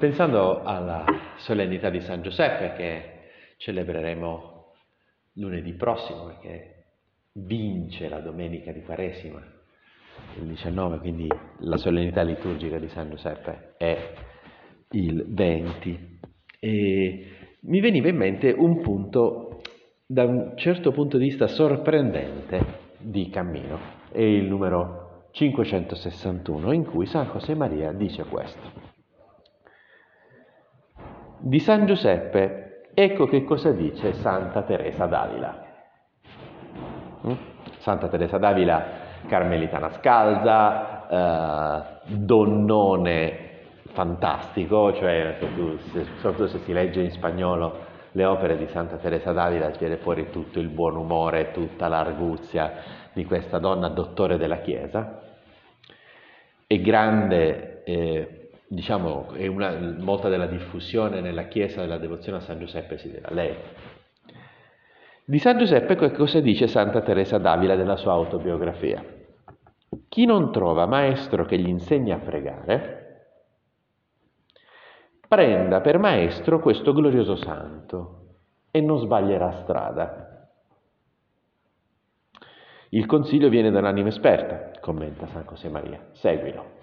pensando alla solennità di San Giuseppe che celebreremo lunedì prossimo, perché vince la domenica di Quaresima, il 19, quindi la solennità liturgica di San Giuseppe è il 20. E mi veniva in mente un punto, da un certo punto di vista sorprendente, di cammino, è il numero 561, in cui San José Maria dice questo. Di San Giuseppe, ecco che cosa dice Santa Teresa d'Avila. Mm? Santa Teresa d'Avila, carmelitana scalza, eh, donnone fantastico, cioè soprattutto se si legge in spagnolo le opere di Santa Teresa d'Avila viene fuori tutto il buon umore, tutta l'arguzia di questa donna dottore della Chiesa. E grande eh, diciamo, è una, molta della diffusione nella Chiesa della devozione a San Giuseppe si deve a lei. Di San Giuseppe cosa dice Santa Teresa d'Avila della sua autobiografia? Chi non trova maestro che gli insegni a pregare, prenda per maestro questo glorioso santo e non sbaglierà strada. Il consiglio viene da un'anima esperta, commenta San José Maria, seguilo.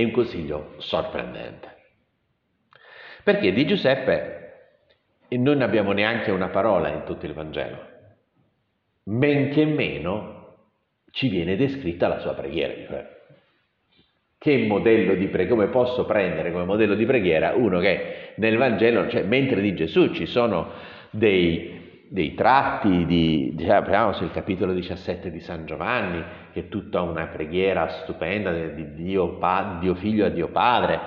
È un consiglio sorprendente. Perché di Giuseppe non abbiamo neanche una parola in tutto il Vangelo, men che meno ci viene descritta la sua preghiera. Cioè, che modello di preghiera, come posso prendere come modello di preghiera uno che nel Vangelo, cioè mentre di Gesù ci sono dei, dei tratti di, diciamo, sul capitolo 17 di San Giovanni, che è tutta una preghiera stupenda di Dio, pa, Dio Figlio a Dio Padre,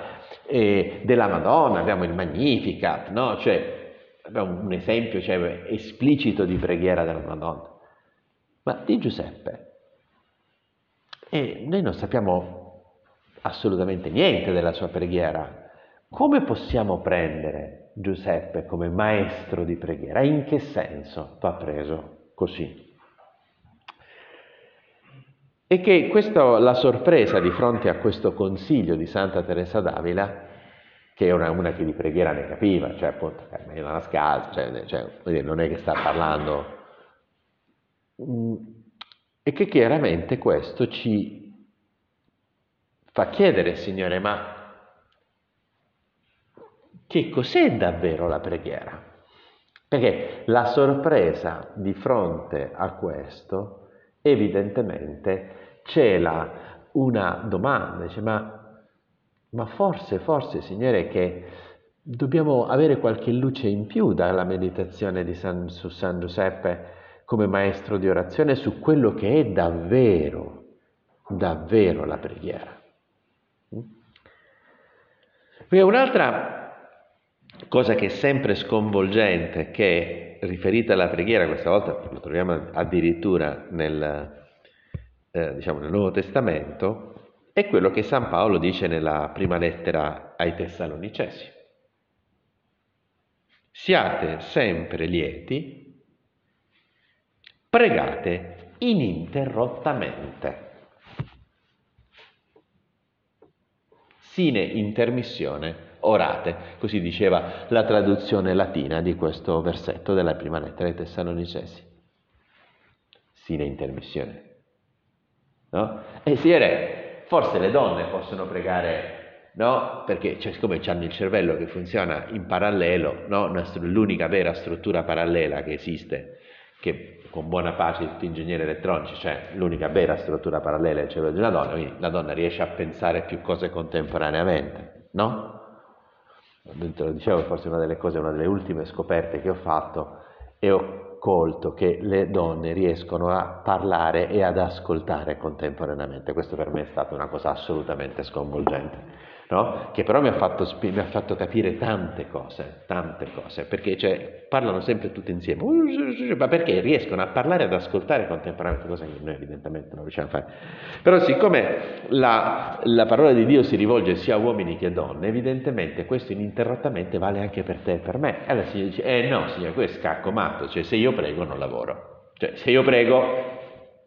e della Madonna, abbiamo il Magnificat, no? cioè, abbiamo un esempio cioè, esplicito di preghiera della Madonna. Ma di Giuseppe, e noi non sappiamo assolutamente niente della sua preghiera, come possiamo prendere Giuseppe come maestro di preghiera? In che senso va preso così? E che questa, la sorpresa di fronte a questo consiglio di Santa Teresa d'Avila, che era una che di preghiera ne capiva, cioè appunto Carmela una scalza, cioè, cioè, non è che sta parlando, mm, e che chiaramente questo ci fa chiedere, Signore, ma che cos'è davvero la preghiera? Perché la sorpresa di fronte a questo evidentemente cela una domanda, dice ma, ma forse, forse Signore che dobbiamo avere qualche luce in più dalla meditazione San, su San Giuseppe come maestro di orazione su quello che è davvero, davvero la preghiera. E un'altra cosa che è sempre sconvolgente, che è riferita alla preghiera, questa volta lo troviamo addirittura nel, eh, diciamo, nel Nuovo Testamento, è quello che San Paolo dice nella prima lettera ai Tessalonicesi. Siate sempre lieti, pregate ininterrottamente. Sine intermissione orate, così diceva la traduzione latina di questo versetto della prima lettera ai Tessalonicesi. Sine intermissione. No? E signore, forse le donne possono pregare, no? Perché cioè, siccome hanno il cervello che funziona in parallelo, no? l'unica vera struttura parallela che esiste, che con buona pace tutti gli ingegneri elettronici, cioè l'unica vera struttura parallela è il cervello di una donna, quindi la donna riesce a pensare più cose contemporaneamente, no? Te lo dicevo, forse una delle cose, una delle ultime scoperte che ho fatto e ho colto che le donne riescono a parlare e ad ascoltare contemporaneamente. Questo per me è stata una cosa assolutamente sconvolgente no? che però mi ha, fatto, mi ha, fatto, capire tante cose, tante cose, perché cioè, parlano sempre tutte insieme, ma perché riescono a parlare e ad ascoltare contemporaneamente, cosa che noi evidentemente non riusciamo a fare. Però siccome la, la parola di Dio si rivolge sia a uomini che a donne, evidentemente questo ininterrottamente vale anche per te e per me. E allora si dice, eh no signore, questo è scacco matto, cioè se io prego non lavoro. Cioè se io prego,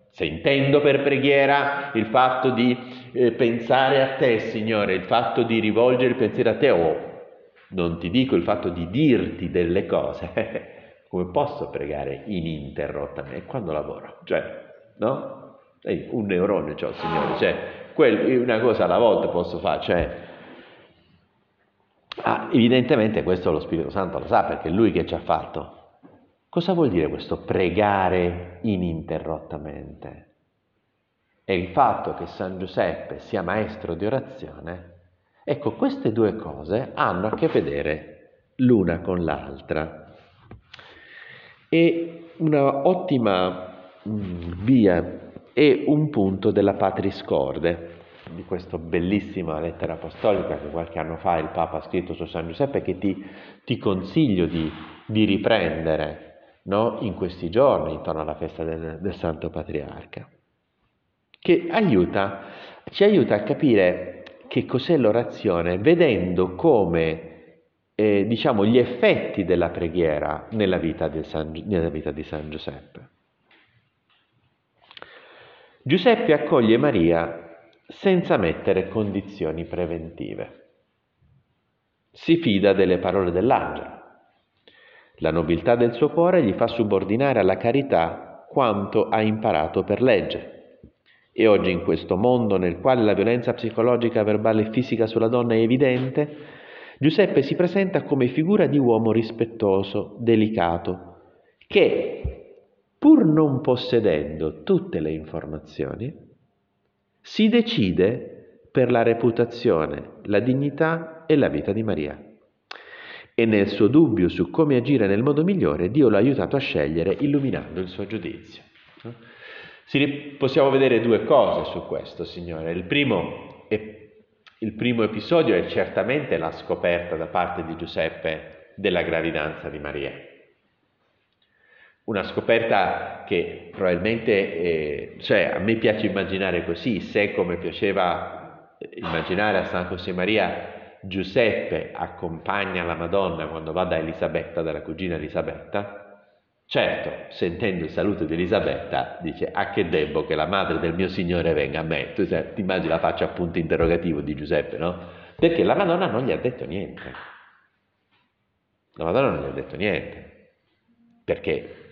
se intendo per preghiera il fatto di eh, pensare a te, Signore, il fatto di rivolgere il pensiero a te, o non ti dico il fatto di dirti delle cose, come posso pregare ininterrottamente? Quando lavoro? Cioè, no? Ehi, un neurone c'ho, Signore, cioè, quel, una cosa alla volta posso fare, cioè, ah, evidentemente questo lo Spirito Santo lo sa perché è Lui che ci ha fatto. Cosa vuol dire questo pregare ininterrottamente? E il fatto che San Giuseppe sia maestro di orazione, ecco, queste due cose hanno a che vedere l'una con l'altra. E una ottima mm, via e un punto della Patris Corde, di questa bellissima lettera apostolica che qualche anno fa il Papa ha scritto su San Giuseppe, che ti, ti consiglio di, di riprendere no? in questi giorni, intorno alla festa del, del Santo Patriarca, che aiuta, ci aiuta a capire che cos'è l'orazione, vedendo come eh, diciamo, gli effetti della preghiera nella vita, San, nella vita di San Giuseppe. Giuseppe accoglie Maria senza mettere condizioni preventive. Si fida delle parole dell'angelo. La nobiltà del suo cuore gli fa subordinare alla carità quanto ha imparato per legge. E oggi in questo mondo nel quale la violenza psicologica, verbale e fisica sulla donna è evidente, Giuseppe si presenta come figura di uomo rispettoso, delicato, che pur non possedendo tutte le informazioni, si decide per la reputazione, la dignità e la vita di Maria. E nel suo dubbio su come agire nel modo migliore, Dio l'ha aiutato a scegliere illuminando il suo giudizio. Possiamo vedere due cose su questo, Signore. Il primo, il primo episodio è certamente la scoperta da parte di Giuseppe della gravidanza di Maria una scoperta che probabilmente, eh, cioè a me piace immaginare così, se come piaceva immaginare a San José Maria Giuseppe accompagna la Madonna quando va da Elisabetta, dalla cugina Elisabetta, certo, sentendo il saluto di Elisabetta, dice, a che debbo che la madre del mio Signore venga a me? Tu sai, ti immagini la faccia appunto interrogativo di Giuseppe, no? Perché la Madonna non gli ha detto niente. La Madonna non gli ha detto niente. Perché?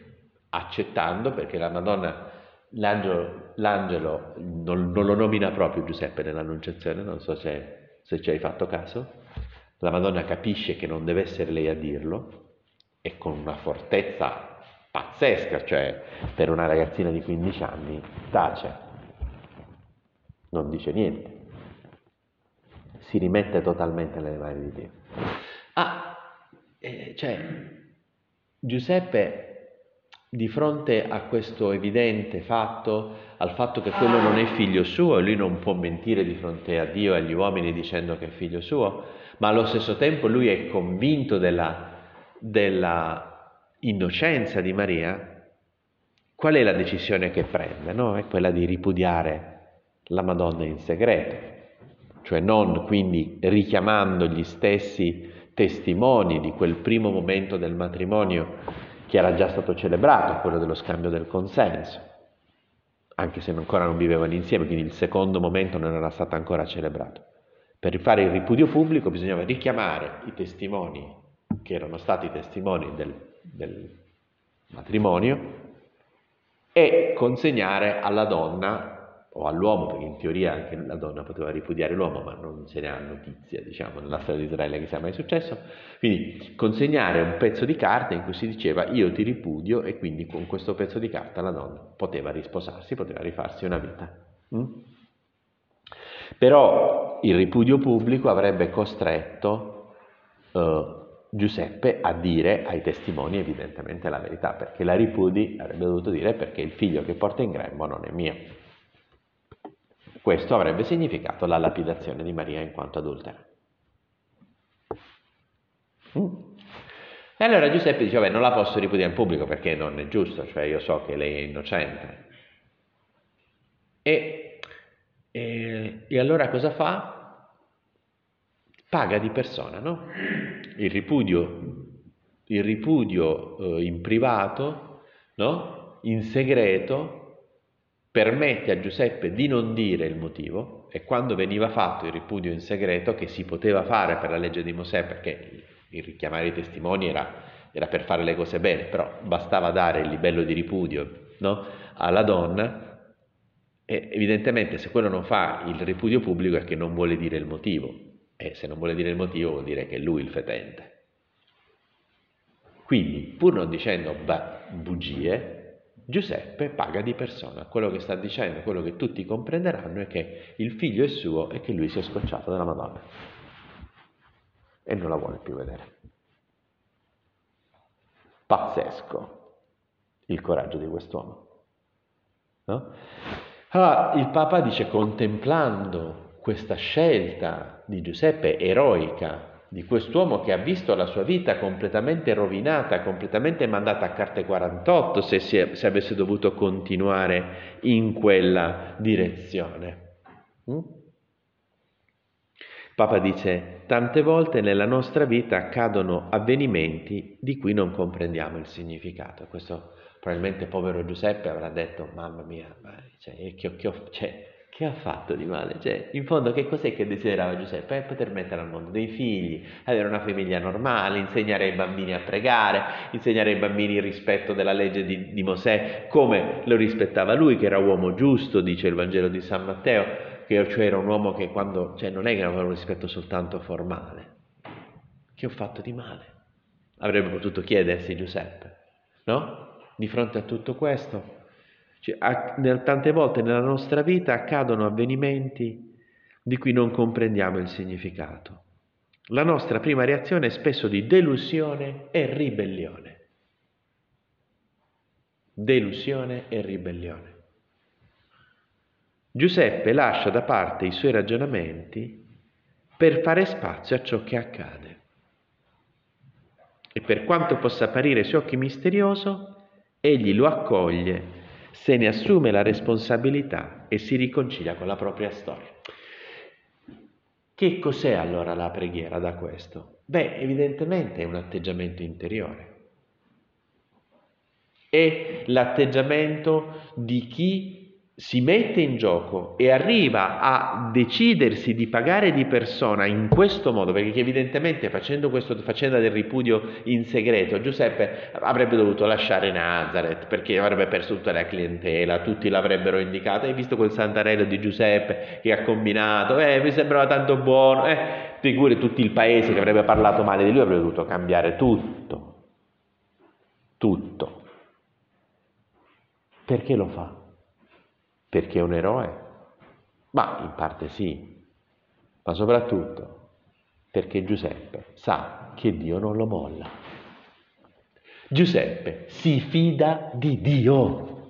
accettando perché la Madonna, l'angelo, l'angelo non, non, lo nomina proprio Giuseppe nell'annunciazione, non so se, se ci hai fatto caso, la Madonna capisce che non deve essere lei a dirlo e con una fortezza pazzesca, cioè per una ragazzina di 15 anni tace, non dice niente, si rimette totalmente nelle mani di Dio. Ah, eh, cioè Giuseppe di fronte a questo evidente fatto, al fatto che quello non è figlio suo e lui non può mentire di fronte a Dio e agli uomini dicendo che è figlio suo, ma allo stesso tempo lui è convinto della, della innocenza di Maria, qual è la decisione che prende? No? È quella di ripudiare la Madonna in segreto, cioè non quindi richiamando gli stessi testimoni di quel primo momento del matrimonio che era già stato celebrato, quello dello scambio del consenso, anche se ancora non vivevano insieme, quindi il secondo momento non era stato ancora celebrato. Per fare il ripudio pubblico bisognava richiamare i testimoni che erano stati testimoni del, del matrimonio e consegnare alla donna o all'uomo, perché in teoria anche la donna poteva ripudiare l'uomo, ma non se ne ha notizia, diciamo, nella storia di Israele che sia mai successo. Quindi consegnare un pezzo di carta in cui si diceva io ti ripudio e quindi con questo pezzo di carta la donna poteva risposarsi, poteva rifarsi una vita. Mm? Però il ripudio pubblico avrebbe costretto eh, Giuseppe a dire ai testimoni evidentemente la verità, perché la ripudi avrebbe dovuto dire perché il figlio che porta in grembo non è mio. Questo avrebbe significato la lapidazione di Maria in quanto adultera. Mm. E allora Giuseppe dice, vabbè, non la posso ripudiare in pubblico perché non è giusto, cioè io so che lei è innocente. E, e, e allora cosa fa? Paga di persona, no? Il ripudio, il ripudio eh, in privato, no? In segreto, permette a Giuseppe di non dire il motivo e quando veniva fatto il ripudio in segreto, che si poteva fare per la legge di Mosè, perché il richiamare i testimoni era, era per fare le cose bene, però bastava dare il livello di ripudio no? alla donna, e evidentemente se quello non fa il ripudio pubblico è che non vuole dire il motivo, e se non vuole dire il motivo vuol dire che è lui il fetente. Quindi, pur non dicendo bugie, Giuseppe paga di persona. Quello che sta dicendo, quello che tutti comprenderanno è che il figlio è suo e che lui si è scocciato dalla Madonna e non la vuole più vedere. Pazzesco il coraggio di quest'uomo. No? Allora il Papa dice, contemplando questa scelta di Giuseppe eroica, di quest'uomo che ha visto la sua vita completamente rovinata, completamente mandata a carte 48 se, è, se avesse dovuto continuare in quella direzione. Mm? Papa dice, tante volte nella nostra vita accadono avvenimenti di cui non comprendiamo il significato. Questo probabilmente povero Giuseppe avrà detto, mamma mia, cioè, che, che, cioè, che ha fatto di male? Cioè, in fondo che cos'è che desiderava Giuseppe? È poter mettere al mondo dei figli, avere una famiglia normale, insegnare ai bambini a pregare, insegnare ai bambini il rispetto della legge di, di Mosè, come lo rispettava lui, che era uomo giusto, dice il Vangelo di San Matteo, che cioè era un uomo che quando, cioè non è che aveva un rispetto soltanto formale. Che ho fatto di male? Avrebbe potuto chiedersi Giuseppe, no? Di fronte a tutto questo, cioè, tante volte nella nostra vita accadono avvenimenti di cui non comprendiamo il significato. La nostra prima reazione è spesso di delusione e ribellione. Delusione e ribellione. Giuseppe lascia da parte i suoi ragionamenti per fare spazio a ciò che accade. E per quanto possa apparire ai suoi occhi misterioso, egli lo accoglie se ne assume la responsabilità e si riconcilia con la propria storia. Che cos'è allora la preghiera da questo? Beh, evidentemente è un atteggiamento interiore. È l'atteggiamento di chi si mette in gioco e arriva a decidersi di pagare di persona in questo modo, perché evidentemente facendo questa faccenda del ripudio in segreto, Giuseppe avrebbe dovuto lasciare Nazareth perché avrebbe perso tutta la clientela, tutti l'avrebbero indicato, hai visto quel santarello di Giuseppe che ha combinato, eh, mi sembrava tanto buono, eh, figure tutto il paese che avrebbe parlato male di lui, avrebbe dovuto cambiare tutto, tutto. Perché lo fa? Perché è un eroe? Ma in parte sì, ma soprattutto perché Giuseppe sa che Dio non lo molla. Giuseppe si fida di Dio.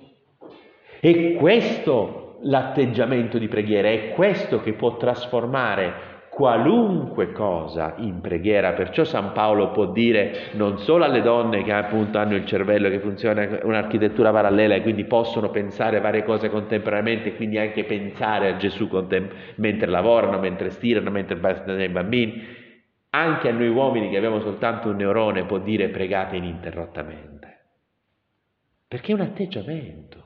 E questo l'atteggiamento di preghiera, è questo che può trasformare qualunque cosa in preghiera, perciò San Paolo può dire non solo alle donne che appunto hanno il cervello che funziona un'architettura parallela e quindi possono pensare varie cose contemporaneamente quindi anche pensare a Gesù contem- mentre lavorano, mentre stirano, mentre bastano i bambini, anche a noi uomini che abbiamo soltanto un neurone può dire pregate ininterrottamente, perché è un atteggiamento.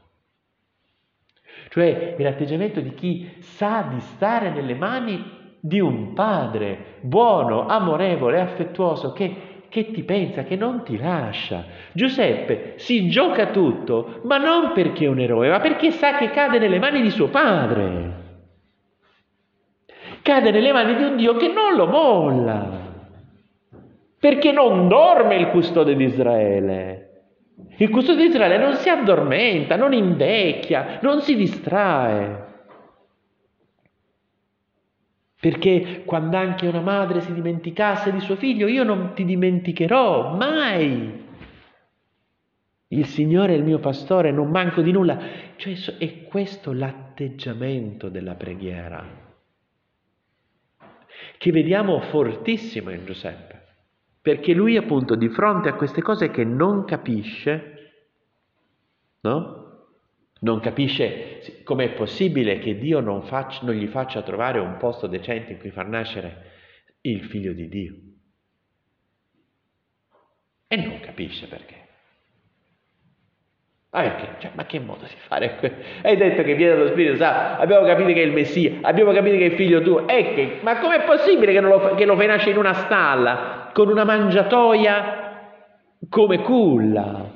Cioè è l'atteggiamento di chi sa di stare nelle mani di un padre buono, amorevole, affettuoso che, che ti pensa, che non ti lascia. Giuseppe si gioca tutto, ma non perché è un eroe, ma perché sa che cade nelle mani di suo padre. Cade nelle mani di un Dio che non lo molla, perché non dorme il custode di Israele. Il custode di Israele non si addormenta, non invecchia, non si distrae. Perché quando anche una madre si dimenticasse di suo figlio, io non ti dimenticherò mai. Il Signore è il mio pastore, non manco di nulla. Cioè è questo l'atteggiamento della preghiera che vediamo fortissimo in Giuseppe. Perché lui appunto di fronte a queste cose che non capisce, no? Non capisce com'è possibile che Dio non, faccia, non, gli faccia trovare un posto decente in cui far nascere il figlio di Dio. E non capisce perché. Ma perché? Cioè, ma che modo di fare? Hai detto che viene dallo Spirito Santo, abbiamo capito che è il Messia, abbiamo capito che è il figlio tuo, e che, ma com'è possibile che, lo, che lo fai nascere in una stalla, con una mangiatoia come culla?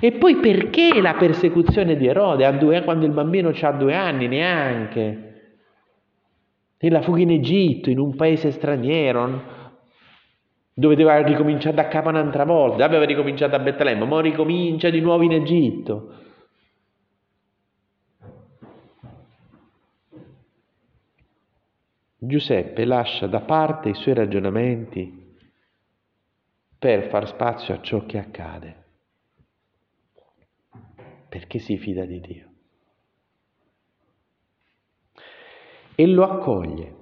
E poi perché la persecuzione di Erode quando il bambino ha due anni neanche? E la fuga in Egitto, in un paese straniero, dove doveva ricominciare da capo un'altra volta, aveva ricominciato a Betlemme, ma ricomincia di nuovo in Egitto. Giuseppe lascia da parte i suoi ragionamenti per far spazio a ciò che accade, perché si fida di Dio. E lo accoglie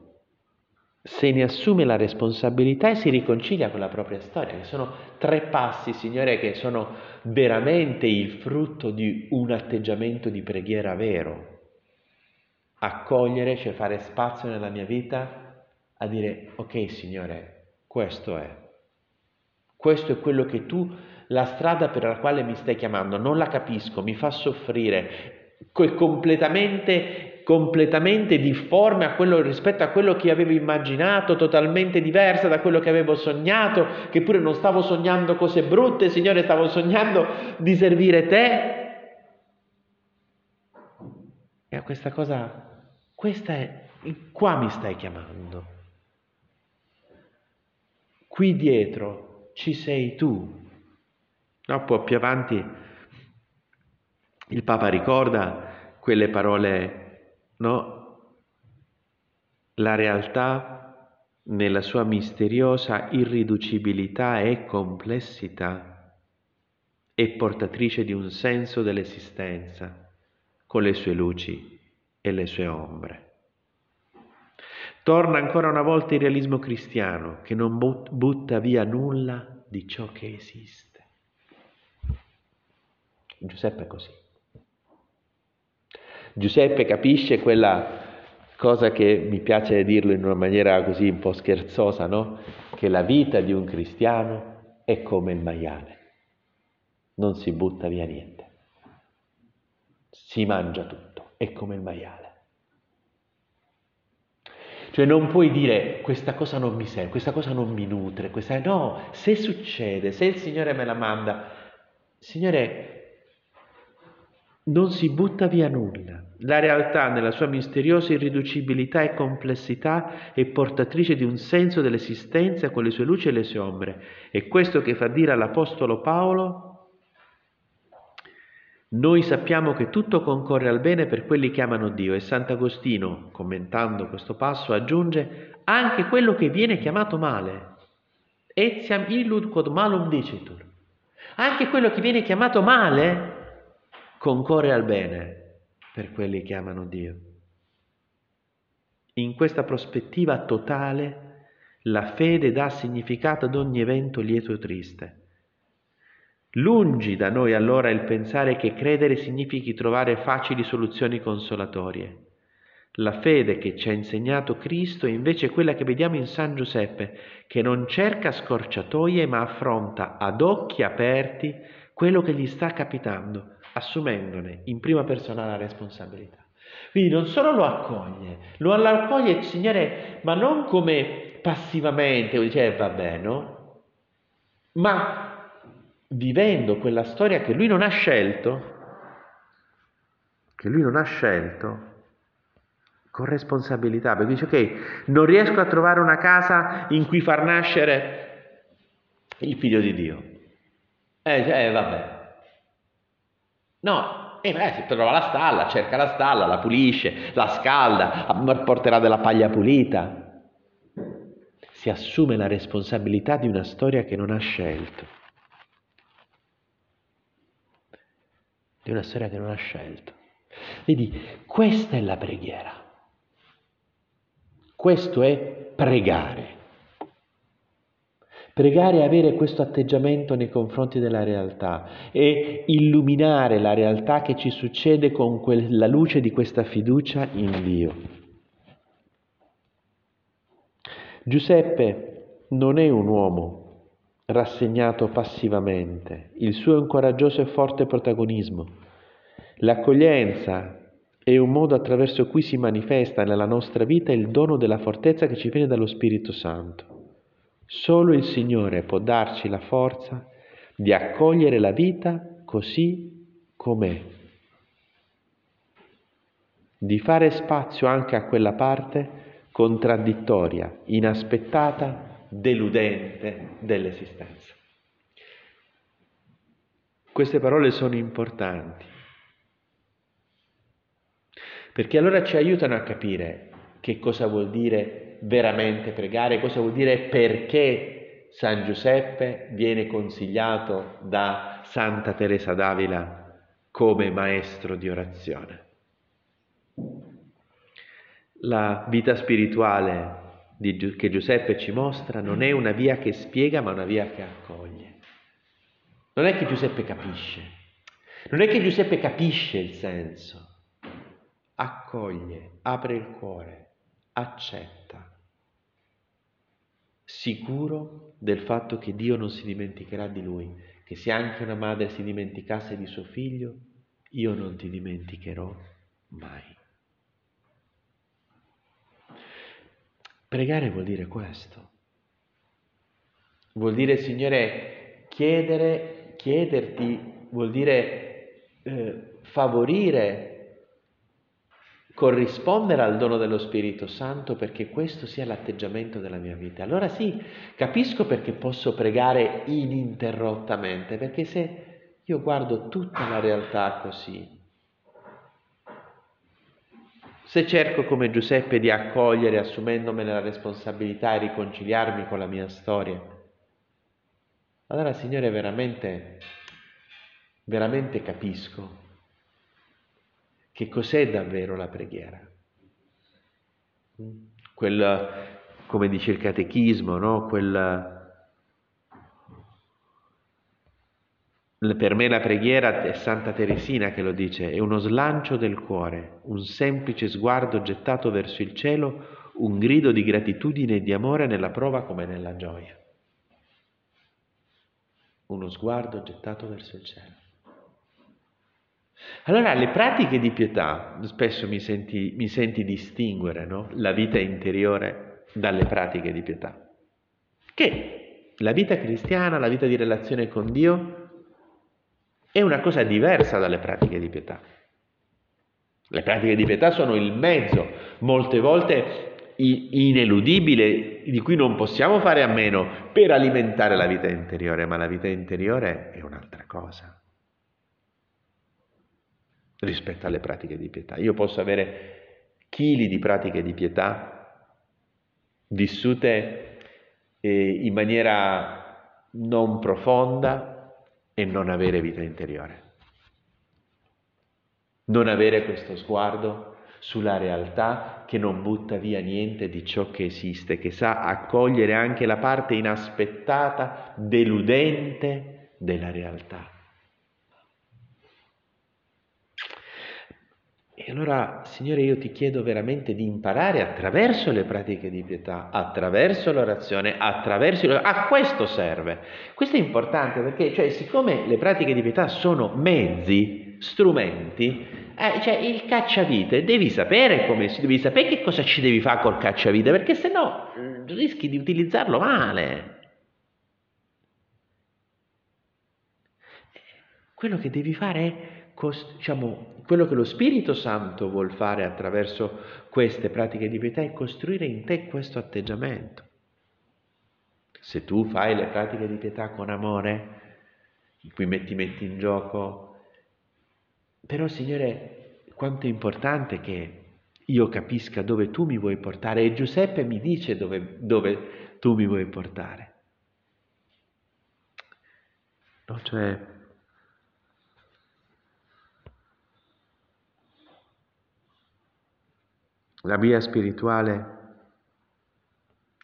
se ne assume la responsabilità e si riconcilia con la propria storia, che sono tre passi, Signore, che sono veramente il frutto di un atteggiamento di preghiera vero. Accogliere, cioè fare spazio nella mia vita a dire, ok Signore, questo è. Questo è quello che tu, la strada per la quale mi stai chiamando, non la capisco, mi fa soffrire, è completamente completamente difforme a quello, rispetto a quello che avevo immaginato, totalmente diversa da quello che avevo sognato, che pure non stavo sognando cose brutte, Signore, stavo sognando di servire te. E a questa cosa, questa è, qua mi stai chiamando. Qui dietro ci sei tu. No, più avanti il Papa ricorda quelle parole No, la realtà nella sua misteriosa irriducibilità e complessità è portatrice di un senso dell'esistenza con le sue luci e le sue ombre. Torna ancora una volta il realismo cristiano che non butta via nulla di ciò che esiste. Giuseppe è così. Giuseppe capisce quella cosa che mi piace dirlo in una maniera così un po' scherzosa, no? Che la vita di un cristiano è come il maiale, non si butta via niente, si mangia tutto, è come il maiale. Cioè non puoi dire questa cosa non mi serve, questa cosa non mi nutre, questa... no, se succede, se il Signore me la manda, Signore non si butta via nulla. La realtà, nella sua misteriosa irriducibilità e complessità, è portatrice di un senso dell'esistenza con le sue luci e le sue ombre. È questo che fa dire all'Apostolo Paolo, noi sappiamo che tutto concorre al bene per quelli che amano Dio e Sant'Agostino, commentando questo passo, aggiunge anche quello che viene chiamato male. Etiam illud quod malum dicitur. Anche quello che viene chiamato male concorre al bene per quelli che amano Dio. In questa prospettiva totale la fede dà significato ad ogni evento lieto o triste. Lungi da noi allora il pensare che credere significhi trovare facili soluzioni consolatorie. La fede che ci ha insegnato Cristo è invece quella che vediamo in San Giuseppe, che non cerca scorciatoie ma affronta ad occhi aperti quello che gli sta capitando, assumendone in prima persona la responsabilità. Quindi non solo lo accoglie, lo accoglie il Signore, ma non come passivamente, dice eh, vabbè, no? Ma vivendo quella storia che lui non ha scelto, che lui non ha scelto, con responsabilità, perché dice ok, non riesco a trovare una casa in cui far nascere il figlio di Dio. Eh, eh vabbè, No, e beh, si trova la stalla, cerca la stalla, la pulisce, la scalda, porterà della paglia pulita. Si assume la responsabilità di una storia che non ha scelto. Di una storia che non ha scelto. Vedi, questa è la preghiera. Questo è pregare. Pregare e avere questo atteggiamento nei confronti della realtà e illuminare la realtà che ci succede con la luce di questa fiducia in Dio. Giuseppe non è un uomo rassegnato passivamente, il suo è un coraggioso e forte protagonismo. L'accoglienza è un modo attraverso cui si manifesta nella nostra vita il dono della fortezza che ci viene dallo Spirito Santo. Solo il Signore può darci la forza di accogliere la vita così com'è, di fare spazio anche a quella parte contraddittoria, inaspettata, deludente dell'esistenza. Queste parole sono importanti perché allora ci aiutano a capire che cosa vuol dire veramente pregare, cosa vuol dire perché San Giuseppe viene consigliato da Santa Teresa d'Avila come maestro di orazione. La vita spirituale di, che Giuseppe ci mostra non è una via che spiega, ma una via che accoglie. Non è che Giuseppe capisce, non è che Giuseppe capisce il senso, accoglie, apre il cuore, accetta, sicuro del fatto che Dio non si dimenticherà di lui, che se anche una madre si dimenticasse di suo figlio, io non ti dimenticherò mai. Pregare vuol dire questo. Vuol dire, Signore, chiedere, chiederti, vuol dire eh, favorire corrispondere al dono dello Spirito Santo perché questo sia l'atteggiamento della mia vita. Allora sì, capisco perché posso pregare ininterrottamente, perché se io guardo tutta la realtà così, se cerco come Giuseppe di accogliere assumendomene la responsabilità e riconciliarmi con la mia storia, allora Signore veramente, veramente capisco che cos'è davvero la preghiera. Quel, come dice il catechismo, no? Quel, per me la preghiera è Santa Teresina che lo dice, è uno slancio del cuore, un semplice sguardo gettato verso il cielo, un grido di gratitudine e di amore nella prova come nella gioia. Uno sguardo gettato verso il cielo. Allora le pratiche di pietà, spesso mi senti, mi senti distinguere no? la vita interiore dalle pratiche di pietà, che la vita cristiana, la vita di relazione con Dio è una cosa diversa dalle pratiche di pietà. Le pratiche di pietà sono il mezzo, molte volte ineludibile, di cui non possiamo fare a meno per alimentare la vita interiore, ma la vita interiore è un'altra cosa rispetto alle pratiche di pietà. Io posso avere chili di pratiche di pietà vissute eh, in maniera non profonda e non avere vita interiore. Non avere questo sguardo sulla realtà che non butta via niente di ciò che esiste, che sa accogliere anche la parte inaspettata, deludente della realtà. E allora, Signore, io ti chiedo veramente di imparare attraverso le pratiche di pietà, attraverso l'orazione, attraverso... A questo serve. Questo è importante perché, cioè, siccome le pratiche di pietà sono mezzi, strumenti, eh, cioè il cacciavite, devi sapere come devi sapere che cosa ci devi fare col cacciavite, perché se no mm, rischi di utilizzarlo male. Quello che devi fare è diciamo, quello che lo Spirito Santo vuol fare attraverso queste pratiche di pietà è costruire in te questo atteggiamento. Se tu fai le pratiche di pietà con amore, in cui metti, metti in gioco, però Signore, quanto è importante che io capisca dove tu mi vuoi portare e Giuseppe mi dice dove, dove tu mi vuoi portare. No, cioè, La via spirituale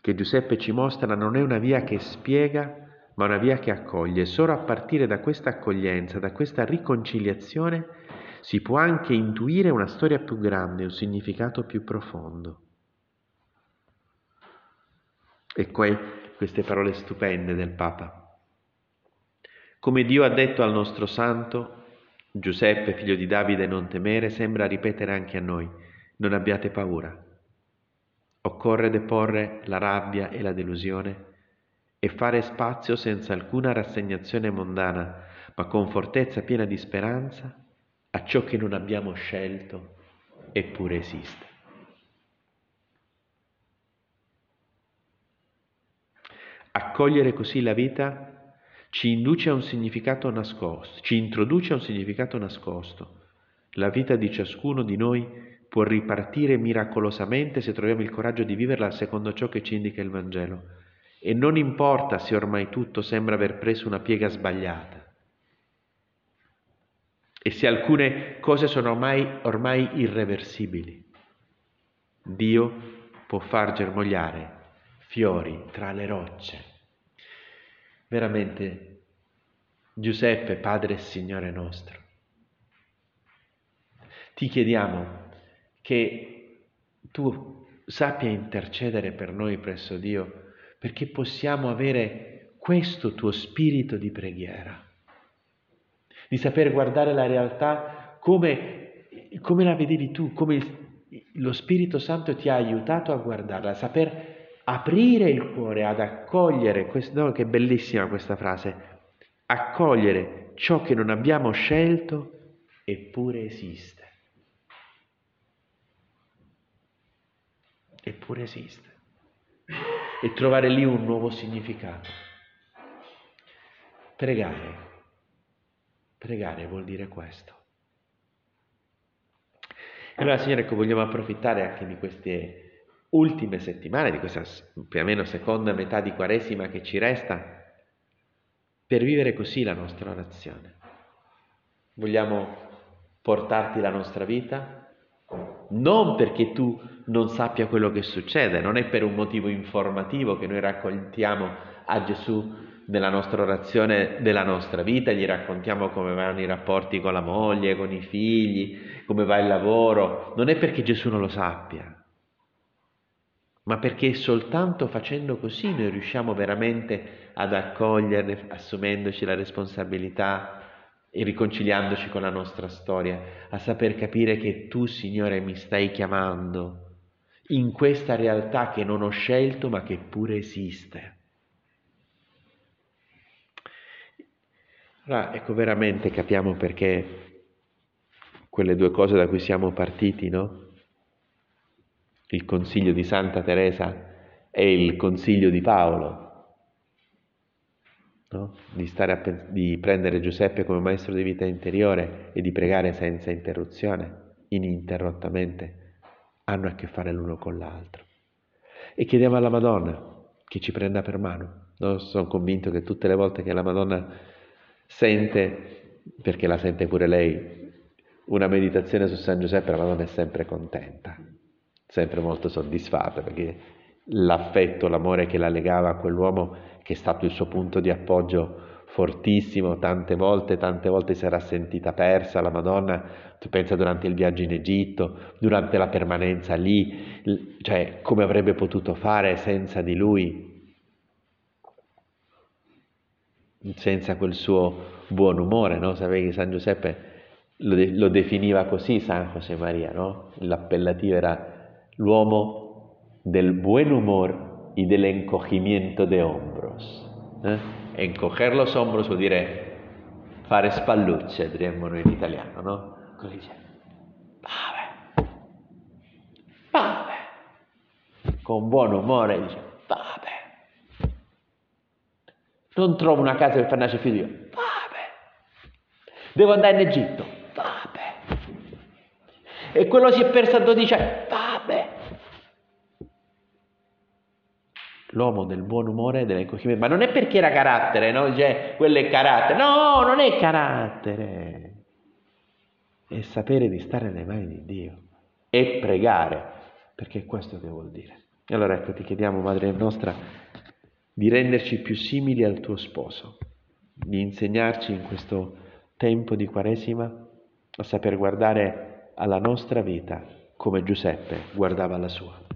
che Giuseppe ci mostra non è una via che spiega, ma una via che accoglie. Solo a partire da questa accoglienza, da questa riconciliazione, si può anche intuire una storia più grande, un significato più profondo. E poi queste parole stupende del Papa. Come Dio ha detto al nostro santo, Giuseppe, figlio di Davide, non temere, sembra ripetere anche a noi, non abbiate paura. Occorre deporre la rabbia e la delusione e fare spazio senza alcuna rassegnazione mondana, ma con fortezza piena di speranza a ciò che non abbiamo scelto eppure esiste. Accogliere così la vita ci induce a un significato nascosto, ci introduce a un significato nascosto. La vita di ciascuno di noi può ripartire miracolosamente se troviamo il coraggio di viverla secondo ciò che ci indica il Vangelo. E non importa se ormai tutto sembra aver preso una piega sbagliata e se alcune cose sono ormai, ormai irreversibili. Dio può far germogliare fiori tra le rocce. Veramente, Giuseppe, Padre e Signore nostro, ti chiediamo che tu sappia intercedere per noi presso Dio, perché possiamo avere questo tuo spirito di preghiera, di saper guardare la realtà come, come la vedevi tu, come il, lo Spirito Santo ti ha aiutato a guardarla, a saper aprire il cuore, ad accogliere, questo, no, che bellissima questa frase, accogliere ciò che non abbiamo scelto eppure esiste. Eppure esiste, e trovare lì un nuovo significato. Pregare, pregare vuol dire questo. Allora, Signore, ecco, vogliamo approfittare anche di queste ultime settimane, di questa più o meno seconda metà di Quaresima che ci resta, per vivere così la nostra orazione. Vogliamo portarti la nostra vita, non perché tu non sappia quello che succede, non è per un motivo informativo che noi raccontiamo a Gesù nella nostra orazione della nostra vita, gli raccontiamo come vanno i rapporti con la moglie, con i figli, come va il lavoro, non è perché Gesù non lo sappia, ma perché soltanto facendo così noi riusciamo veramente ad accoglierne, assumendoci la responsabilità e riconciliandoci con la nostra storia, a saper capire che tu, Signore, mi stai chiamando in questa realtà che non ho scelto ma che pure esiste. Allora, ecco veramente capiamo perché quelle due cose da cui siamo partiti, no? Il consiglio di Santa Teresa e il consiglio di Paolo, no? di, a, di prendere Giuseppe come maestro di vita interiore e di pregare senza interruzione, ininterrottamente, hanno a che fare l'uno con l'altro. E chiediamo alla Madonna che ci prenda per mano. No? Sono convinto che tutte le volte che la Madonna sente, perché la sente pure lei, una meditazione su San Giuseppe, la Madonna è sempre contenta, sempre molto soddisfatta, perché l'affetto, l'amore che la legava a quell'uomo che è stato il suo punto di appoggio fortissimo, tante volte, tante volte era sentita persa la Madonna, tu pensa durante il viaggio in Egitto, durante la permanenza lì, cioè come avrebbe potuto fare senza di lui, senza quel suo buon umore, no? Sapevi che San Giuseppe lo, de- lo definiva così San José Maria, no? L'appellativo era l'uomo del buen humor y del encogimiento de hombros. Eh? Encoger los hombros vuol dire fare spallucce, diremmo noi in italiano, no? Così dice, vabbè, vabbè, con buon umore dice, vabbè, non trovo una casa per far nascere figlio, vabbè, devo andare in Egitto, vabbè, e quello si è perso a 12 anni, vabbè, l'uomo del buon umore e dell'encogimento, ma non è perché era carattere, no? Cioè, quello è carattere, no, non è carattere, è sapere di stare nelle mani di Dio e pregare, perché è questo che vuol dire. E allora ecco, ti chiediamo, Madre nostra, di renderci più simili al tuo sposo, di insegnarci in questo tempo di Quaresima a saper guardare alla nostra vita come Giuseppe guardava la sua.